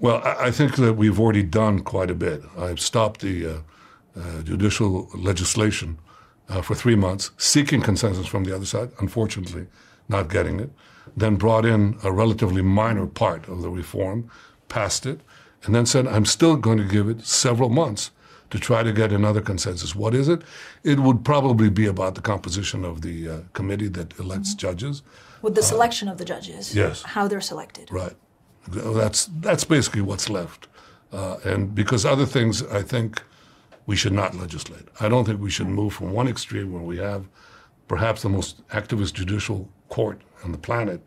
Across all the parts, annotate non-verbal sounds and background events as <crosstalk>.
Well, I think that we've already done quite a bit. I've stopped the uh, uh, judicial legislation uh, for three months, seeking consensus from the other side, unfortunately, not getting it. Then brought in a relatively minor part of the reform, passed it, and then said, I'm still going to give it several months to try to get another consensus. What is it? It would probably be about the composition of the uh, committee that elects mm-hmm. judges. With the selection of the judges. Yes. How they're selected. Right. That's that's basically what's left, uh, and because other things, I think we should not legislate. I don't think we should move from one extreme where we have perhaps the most activist judicial court on the planet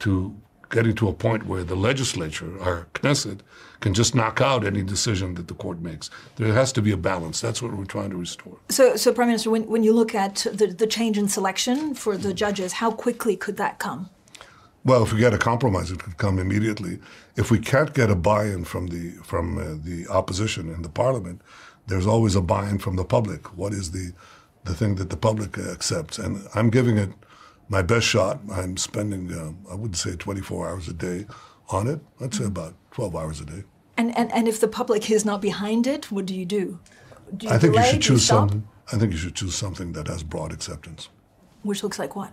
to getting to a point where the legislature, our Knesset, can just knock out any decision that the court makes. There has to be a balance. That's what we're trying to restore. So, so Prime Minister, when, when you look at the, the change in selection for the judges, how quickly could that come? Well, if we get a compromise, it could come immediately. If we can't get a buy-in from the from uh, the opposition in the parliament, there's always a buy-in from the public. What is the the thing that the public accepts? And I'm giving it my best shot. I'm spending uh, I wouldn't say 24 hours a day on it. I'd say about 12 hours a day. And and, and if the public is not behind it, what do you do? do you I think delay? you should choose something. I think you should choose something that has broad acceptance. Which looks like what?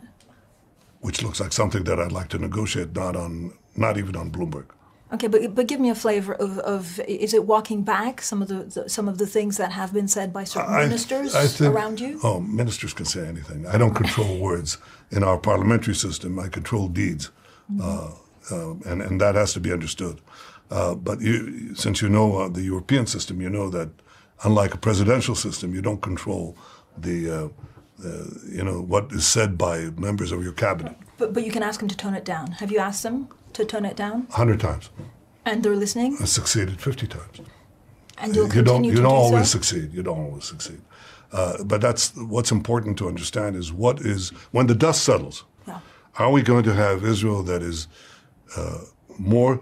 Which looks like something that I'd like to negotiate, not on, not even on Bloomberg. Okay, but but give me a flavor of, of is it walking back some of the, the some of the things that have been said by certain I, ministers I think, around you? Oh, ministers can say anything. I don't control <laughs> words in our parliamentary system. I control deeds, mm-hmm. uh, uh, and and that has to be understood. Uh, but you, since you know uh, the European system, you know that unlike a presidential system, you don't control the uh, you know, what is said by members of your cabinet. But, but you can ask them to tone it down. Have you asked them to tone it down? A hundred times. And they're listening? I succeeded 50 times. And you'll you don't, you don't do always so? succeed. You don't always succeed. Uh, but that's what's important to understand is what is, when the dust settles, yeah. are we going to have Israel that is uh, more,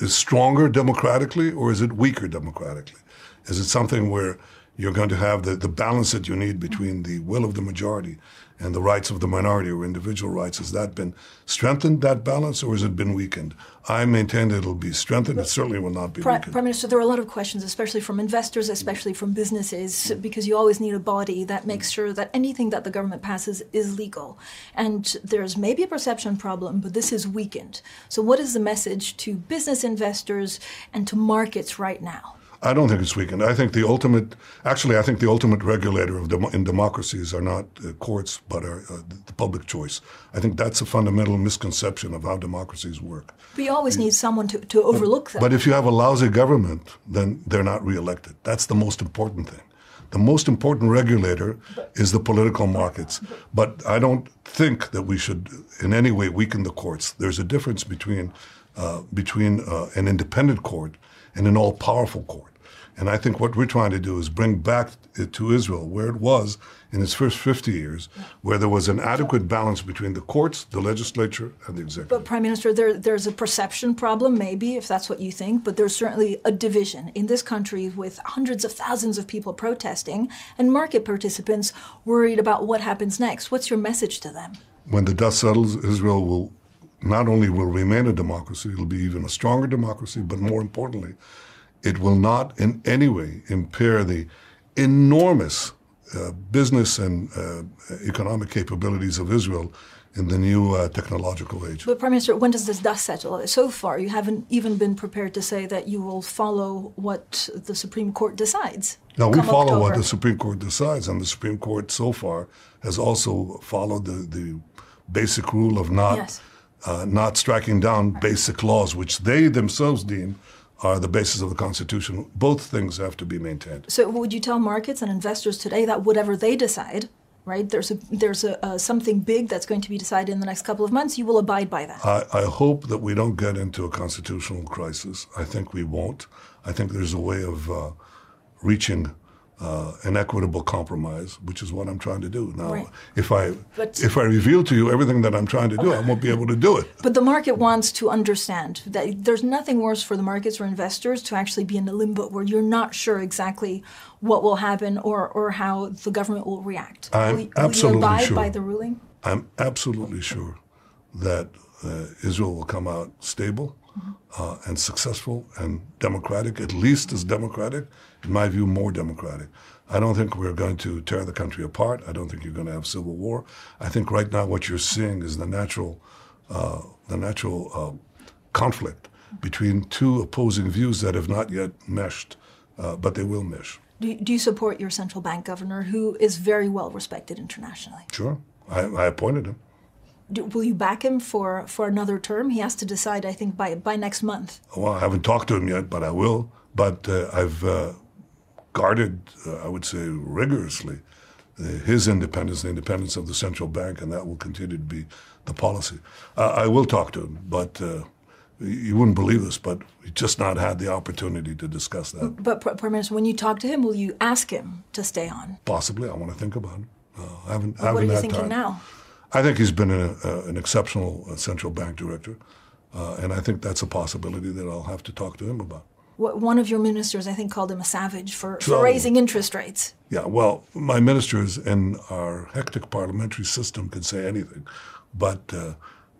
is stronger democratically or is it weaker democratically? Is it something where you're going to have the, the balance that you need between the will of the majority and the rights of the minority or individual rights. Has that been strengthened, that balance, or has it been weakened? I maintain that it'll be strengthened. It certainly will not be Prime, weakened. Prime Minister, there are a lot of questions, especially from investors, especially from businesses, because you always need a body that makes sure that anything that the government passes is legal. And there's maybe a perception problem, but this is weakened. So, what is the message to business investors and to markets right now? I don't think it's weakened. I think the ultimate, actually, I think the ultimate regulator of dem- in democracies are not uh, courts, but are uh, the public choice. I think that's a fundamental misconception of how democracies work. You always need someone to, to overlook that. But if you have a lousy government, then they're not reelected. That's the most important thing. The most important regulator is the political markets. But I don't think that we should in any way weaken the courts. There's a difference between, uh, between uh, an independent court and an all powerful court. And I think what we're trying to do is bring back it to Israel where it was in its first 50 years, where there was an adequate balance between the courts, the legislature, and the executive. But, Prime Minister, there, there's a perception problem, maybe, if that's what you think, but there's certainly a division in this country with hundreds of thousands of people protesting and market participants worried about what happens next. What's your message to them? When the dust settles, Israel will not only will remain a democracy, it'll be even a stronger democracy, but more importantly, it will not in any way impair the enormous uh, business and uh, economic capabilities of Israel in the new uh, technological age. But Prime Minister, when does this dust settle? So far, you haven't even been prepared to say that you will follow what the Supreme Court decides. No, we follow October. what the Supreme Court decides, and the Supreme Court so far has also followed the, the basic rule of not yes. uh, not striking down basic laws, which they themselves deem are the basis of the Constitution. Both things have to be maintained. So, would you tell markets and investors today that whatever they decide, right? There's a there's a, uh, something big that's going to be decided in the next couple of months. You will abide by that. I, I hope that we don't get into a constitutional crisis. I think we won't. I think there's a way of uh, reaching uh, an equitable compromise, which is what I'm trying to do. Now, Right. if I But- if I reveal to you everything that I'm trying to do, I won't be able to do it. But the market wants to understand that there's nothing worse for the markets or investors to actually be in a limbo where you're not sure exactly what will happen or, or how the government will react. I'm will, absolutely will abide sure. by the ruling? I'm absolutely sure that uh, Israel will come out stable uh, and successful and democratic, at least as democratic, in my view, more democratic. I don't think we're going to tear the country apart. I don't think you're going to have civil war. I think right now what you're seeing is the natural, uh, the natural uh, conflict between two opposing views that have not yet meshed, uh, but they will mesh. Do you, do you support your central bank governor, who is very well respected internationally? Sure, I, I appointed him. Do, will you back him for, for another term? He has to decide, I think, by, by next month. Well, I haven't talked to him yet, but I will. But uh, I've uh, guarded, uh, I would say, rigorously uh, his independence, the independence of the central bank, and that will continue to be the policy. Uh, I will talk to him, but uh, you wouldn't believe this, but we just not had the opportunity to discuss that. But, Pr- Prime Minister, when you talk to him, will you ask him to stay on? Possibly, I want to think about it. Uh, I haven't, I What are you thinking time. now? I think he's been a, uh, an exceptional uh, central bank director, uh, and I think that's a possibility that I'll have to talk to him about. What, one of your ministers, I think, called him a savage for, So- for raising interest rates. Yeah, well, my ministers in our hectic parliamentary system can say anything, but uh,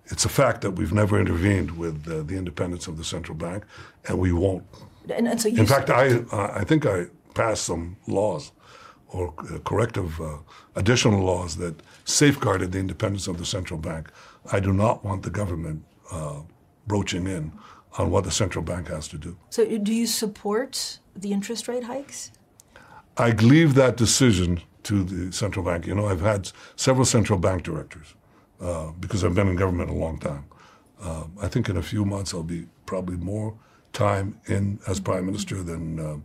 it's a fact that we've never intervened with uh, the independence of the central bank, and we won't. And, and so you In fact, I I think I passed some laws or uh, corrective uh, additional laws that safeguarded the independence of the central bank. I do not want the government uh, broaching in on what the central bank has to do. So, do you support the interest rate hikes? I leave that decision to the central bank. You know, I've had several central bank directors uh, because I've been in government a long time. Uh, I think in a few months I'll be probably more time in as prime minister than uh,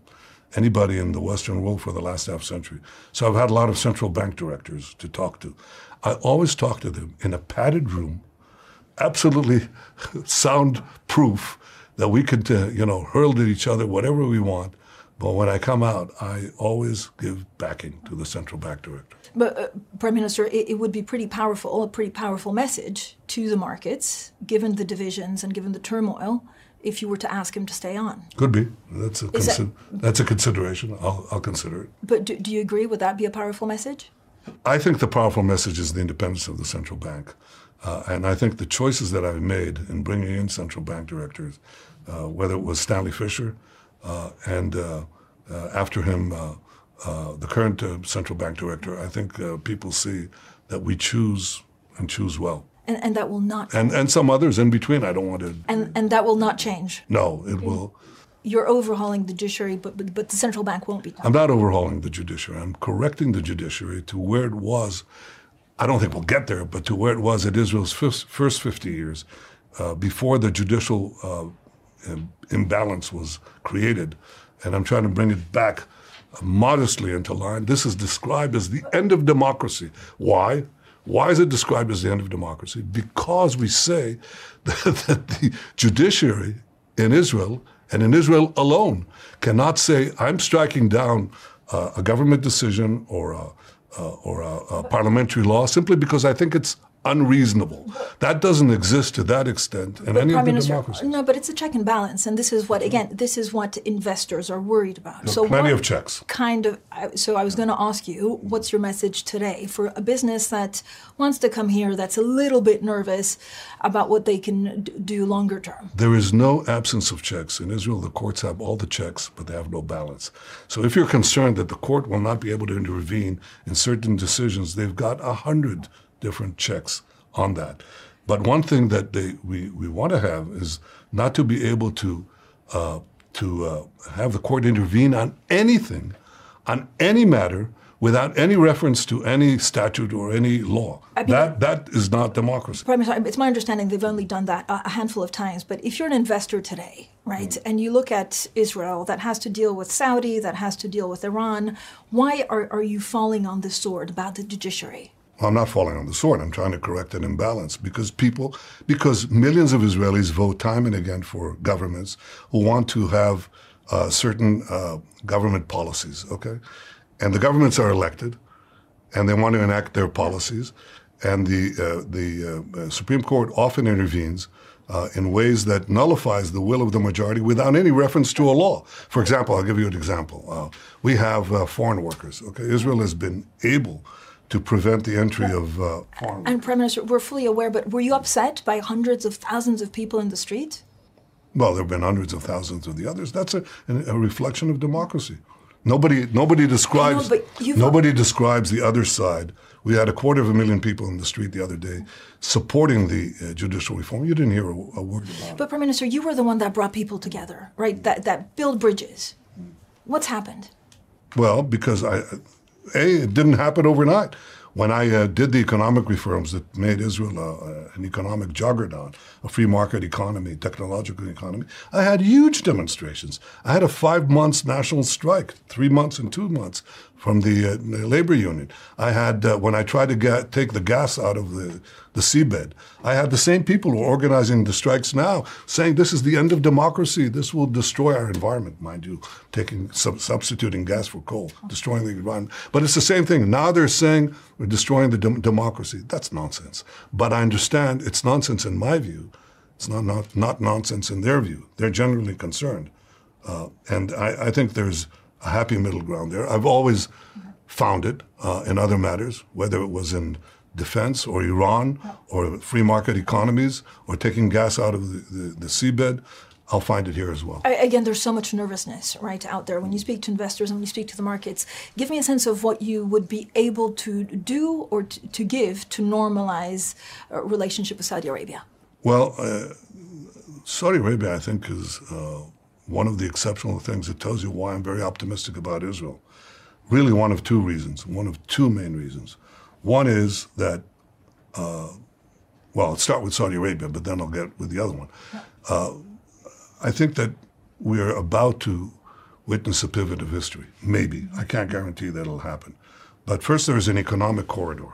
anybody in the Western world for the last half century. So I've had a lot of central bank directors to talk to. I always talk to them in a padded room, absolutely <laughs> sound proof that we could, uh, you know, hurl at each other whatever we want. But when I come out, I always give backing to the central bank director. But, uh, Prime Minister, it, it would be pretty powerful, a pretty powerful message to the markets, given the divisions and given the turmoil, if you were to ask him to stay on. Could be. That's a, Is that- that's a consideration. I'll, I'll consider it. But do, do you agree? Would that be a powerful message? I think the powerful message is the independence of the central bank. Uh, and I think the choices that I've made in bringing in central bank directors, uh, whether it was Stanley Fischer uh, and uh, uh, after him, uh, uh, the current uh, central bank director, I think uh, people see that we choose and choose well. And, and that will not And, and some others in between. I don't want to. and, and that will not change. No, it will. You're overhauling the judiciary, but, but, but the central bank won't be. I'm not overhauling the judiciary. I'm correcting the judiciary to where it was. I don't think we'll get there, but to where it was at Israel's first, first 50 years, uh, before the judicial uh, imbalance was created. And I'm trying to bring it back modestly into line. This is described as the end of democracy. Why? Why is it described as the end of democracy? Because we say that, <laughs> that the judiciary in Israel and in Israel alone cannot say, I'm striking down uh, a government decision or a, uh, or a, a parliamentary law simply because I think it's unreasonable. That doesn't exist to that extent in any of the Minister, democracies. no, but it's a check and balance, and this is what again, this is what investors are worried about. so plenty of checks. Kind of. So I was going to ask you, what's your message today for a business that wants to come here, that's a little bit nervous about what they can do longer term? There is no absence of checks. In Israel, the courts have all the checks, but they have no balance. So if you're concerned that the court will not be able to intervene in certain decisions, they've got a hundred different checks on that. But one thing that they, we, we want to have is not to be able to, uh, to uh, have the court intervene on anything, on any matter, without any reference to any statute or any law. I mean- that that is not democracy. Prime Minister, it's my understanding they've only done that a handful of times. But if you're an investor today, right, and you look at Israel that has to deal with Saudi, that has to deal with Iran, why are, are you falling on this sword about the judiciary? I'm not falling on the sword. I'm trying to correct an imbalance because people, because millions of Israelis vote time and again for governments who want to have uh, certain uh, government policies, okay? And the governments are elected and they want to enact their policies. And the, uh, the uh, Supreme Court often intervenes uh, in ways that nullifies the will of the majority without any reference to a law. For example, I'll give you an example. Uh, we have foreign workers. Okay, Israel has been able to prevent the entry of uh, foreign And Prime Minister, we're fully aware, but were you upset by hundreds of thousands of people in the street? Well, there have been hundreds of thousands of the others. That's a, a reflection of democracy. Nobody, nobody describes. you've- nobody describes the other side. We had a quarter of a million people in the street the other day supporting the uh, judicial reform. You didn't hear a, a word about it. But Prime Minister, you were the one that brought people together, right? That that build bridges. What's happened? Well, because I, a, it didn't happen overnight. When I uh, did the economic reforms that made Israel uh, an economic juggernaut, a free market economy, technological economy, I had huge demonstrations. I had a five months national strike, three months and two months from the, uh, the labor union. I had, uh, when I tried to get, take the gas out of the, the seabed, I had the same people who are organizing the strikes now saying this is the end of democracy. This will destroy our environment, mind you, taking sub- substituting gas for coal, destroying the environment. But it's the same thing. Now they're saying we're destroying the dem- democracy. That's nonsense. But I understand it's nonsense in my view. It's not, not, not nonsense in their view. They're genuinely concerned. Uh, and I, I think there's a happy middle ground there. I've always found it uh, in other matters, whether it was in defense or Iran or free market economies or taking gas out of the, the, the seabed. I'll find it here as well. I- Again, there's so much nervousness right out there when you speak to investors and when you speak to the markets. Give me a sense of what you would be able to do or to, to give to normalize a relationship with Saudi Arabia. Well, uh, Saudi Arabia, I think, is uh, one of the exceptional things that tells you why I'm very optimistic about Israel. Really, one of two reasons, one of two main reasons. One is that, uh, well, let's start with Saudi Arabia, but then I'll get with the other one. Uh, I think that we're about to witness a pivot of history. Maybe. I can't guarantee that it'll happen. But first, there is an economic corridor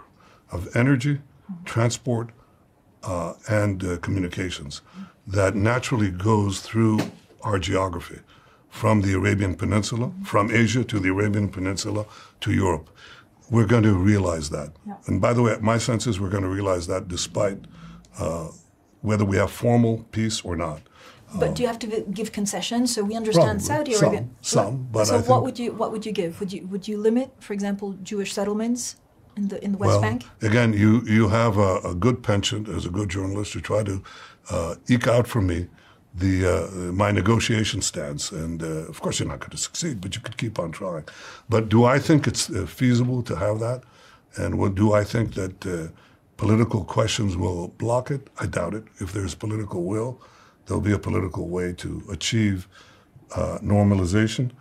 of energy, transport, uh, and uh, communications that naturally goes through our geography from the Arabian Peninsula, from Asia to the Arabian Peninsula to Europe. We're going to realize that. And by the way, my sense is we're going to realize that despite uh, whether we have formal peace or not. But do you have to give concessions? So we understand Probably. Saudi Arabia. some, some but so I what would you what would you give? Would you would you limit, for example, Jewish settlements in the in the West well, Bank? again, you, you have a, a good penchant as a good journalist to try to uh, eke out for me the uh, my negotiation stance. And uh, of course, you're not going to succeed, but you could keep on trying. But do I think it's uh, feasible to have that? And what, do I think that uh, political questions will block it? I doubt it. If there's political will, there'll be a political way to achieve uh, normalization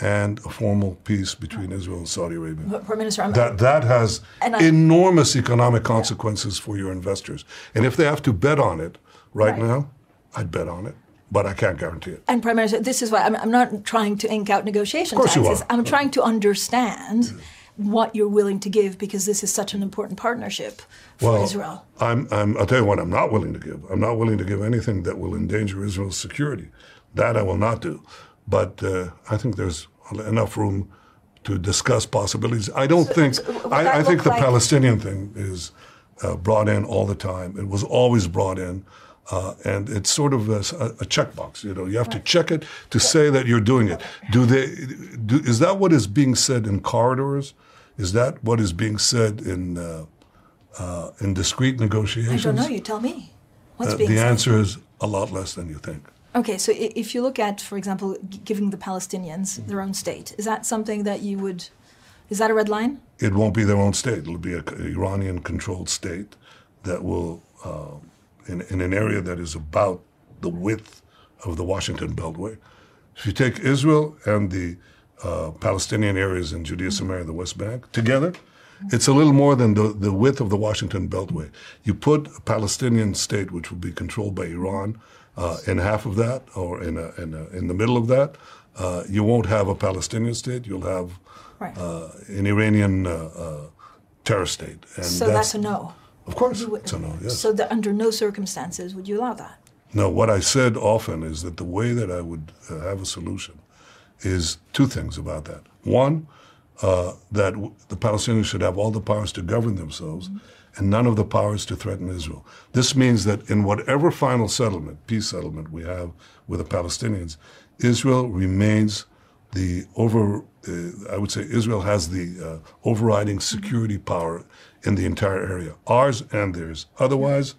and a formal peace between Israel and Saudi Arabia. But, Prime Minister, I'm, That that has enormous economic consequences for your investors. And if they have to bet on it right, Right. now, I'd bet on it, but I can't guarantee it. And Prime Minister, this is why I'm, I'm not trying to ink out negotiation Of course you taxes. are. I'm trying to understand what you're willing to give because this is such an important partnership for Israel. I'm, I'm, I'll tell you what I'm not willing to give. I'm not willing to give anything that will endanger Israel's security. That I will not do. But uh, I think there's enough room to discuss possibilities. I don't think, so I, I think the like- Palestinian thing is uh, brought in all the time. It was always brought in. Uh, and it's sort of a, a checkbox, you know. You have to check it to say that you're doing it. Do they? Do, is that what is being said in corridors? Is that what is being said in uh, uh, in discreet negotiations? I don't know. You tell me. What's Uh, being the said? answer is a lot less than you think. Okay, so if you look at, for example, giving the Palestinians their own state, is that something that you would? Is that a red line? It won't be their own state. It'll be an Iranian-controlled state that will, uh, in, in an area that is about the width of the Washington Beltway. If you take Israel and the uh, Palestinian areas in Judea, Samaria, the West Bank together, it's a little more than the, the width of the Washington Beltway. You put a Palestinian state, which will be controlled by Iran, uh, in half of that or in, a, in, a, in the middle of that, uh, you won't have a Palestinian state. You'll have Right. uh, an Iranian uh, uh, terror state. And so that's, a no. Of course, would- it's a no. Yes. So that under no circumstances would you allow that? No, what I said often is that the way that I would uh, have a solution is two things about that. One, uh, that w- the Palestinians should have all the powers to govern themselves and none of the powers to threaten Israel. This means that in whatever final settlement, peace settlement we have with the Palestinians, Israel remains the over, uh, I would say Israel has the uh, overriding security power in the entire area, ours and theirs. Otherwise,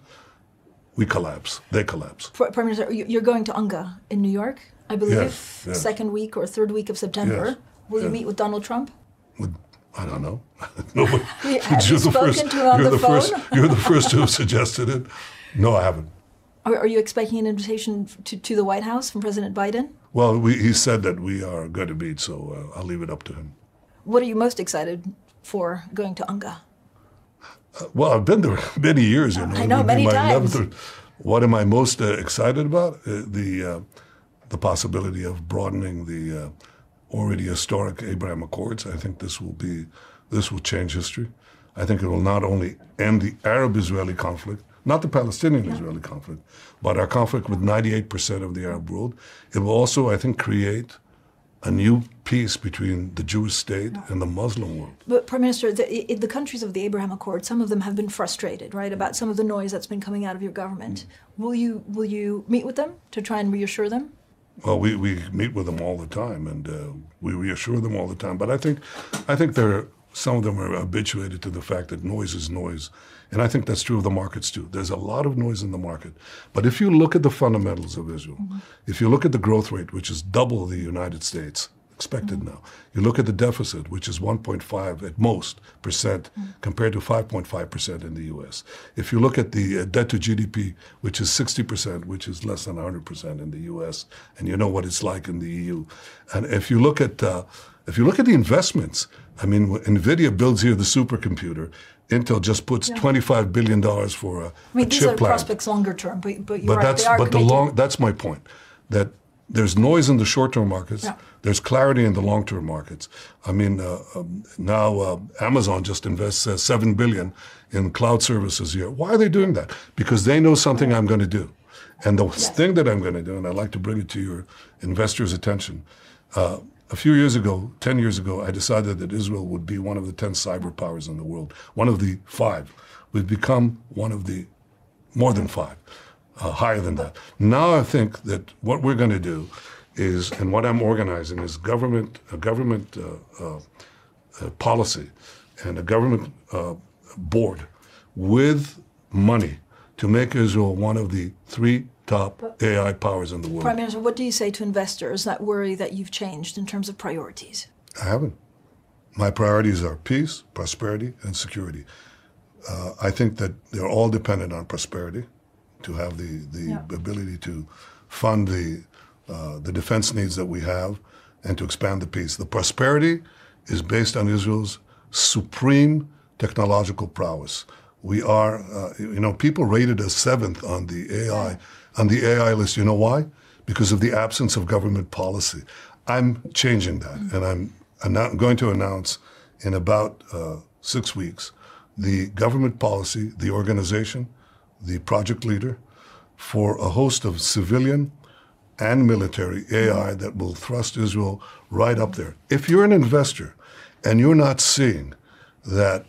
we collapse. They collapse. Pr- Prime Minister, you- you're going to UNGA in New York, I believe, Yes, yes. second week or third week of September. Yes, Will you meet with Donald Trump? Would- I don't know. <laughs> no, <laughs> but Have you're you the first. to him on you're the first. phone? You're the first to have <laughs> suggested it. No, I haven't. Are, are you expecting an invitation to, to the White House from President Biden? Well, we, he said that we are going to meet, so uh, I'll leave it up to him. What are you most excited for going to UNGA? Well, I've been there <laughs> many years. You know, I know, It would be many times. 11th or- what am I most uh, excited about? Uh, the uh, the possibility of broadening the uh, already historic Abraham Accords. I think this will be this will change history. I think it will not only end the Arab-Israeli conflict, not the Palestinian-Israeli conflict, but our conflict with 98% of the Arab world. It will also, I think, create a new peace between the Jewish state and the Muslim world. But Prime Minister, the, i the countries of the Abraham Accord, some of them have been frustrated, right, about some of the noise that's been coming out of your government. Will you will you meet with them to try and reassure them? Well, we, we meet with them all the time, and uh, we reassure them all the time. But I think, I think they're some of them are habituated to the fact that noise is noise, and I think that's true of the markets too. There's a lot of noise in the market, but if you look at the fundamentals of Israel, mm-hmm. if you look at the growth rate, which is double the United States expected now, you look at the deficit, which is 1.5 at most percent compared to 5.5 percent in the U.S. If you look at the uh, debt to GDP, which is 60 percent, which is less than 100 percent in the U.S., and you know what it's like in the EU, and if you look at uh, if you look at the investments, I mean, Nvidia builds here the supercomputer. Intel just puts $25 billion for a, I mean, a these are plant. prospects longer term, but, but you're But right, that's they are but the long that's my point. That there's noise in the short-term markets. Yeah. There's clarity in the long-term markets. I mean, uh, um, now uh, Amazon just invests uh, seven billion in cloud services here. Why are they doing that? Because they know something I'm going to do, and the thing that I'm going to do, and I'd like to bring it to your investors' attention. Uh, a few years ago, 10 years ago, I decided that Israel would be one of the 10 cyber powers in the world, one of the five. We've become one of the more than five, uh, higher than that. Now I think that what we're going to do is, and what I'm organizing is government, a government uh, uh, uh, policy and a government uh, board with money to make Israel one of the three top AI powers in the world. Prime Minister, what do you say to investors that worry that you've changed in terms of priorities? I haven't. My priorities are peace, prosperity, and security. Uh, I think that they're all dependent on prosperity to have the, the Yeah. ability to fund the, uh, the defense needs that we have and to expand the peace. The prosperity is based on Israel's supreme technological prowess. We are, uh, you know, people rated us seventh on the AI, on the AI list. You know why? Because of the absence of government policy. I'm changing that, and I'm, annou- going to announce in about uh, six weeks the government policy, the organization, the project leader for a host of civilian and military AI that will thrust Israel right up there. If you're an investor and you're not seeing that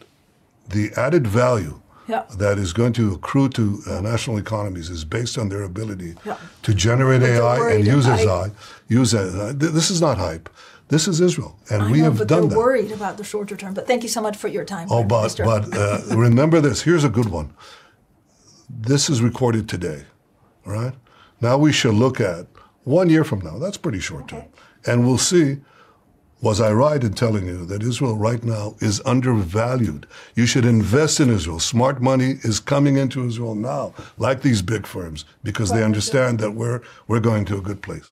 the added value Yeah. that is going to accrue to uh, national economies is based on their ability Yeah. to generate But AI and use AI. Use AI. This is not hype. This is Israel, and I we know, have but done they're that. worried about the shorter term. But thank you so much for your time. Oh, but but uh, remember this. Here's a good one. This is recorded today, all right? Now we should look at one year from now. That's pretty short term, and we'll see. Was I right in telling you that Israel right now is undervalued? You should invest in Israel. Smart money is coming into Israel now, like these big firms, because they understand that we're we're going to a good place.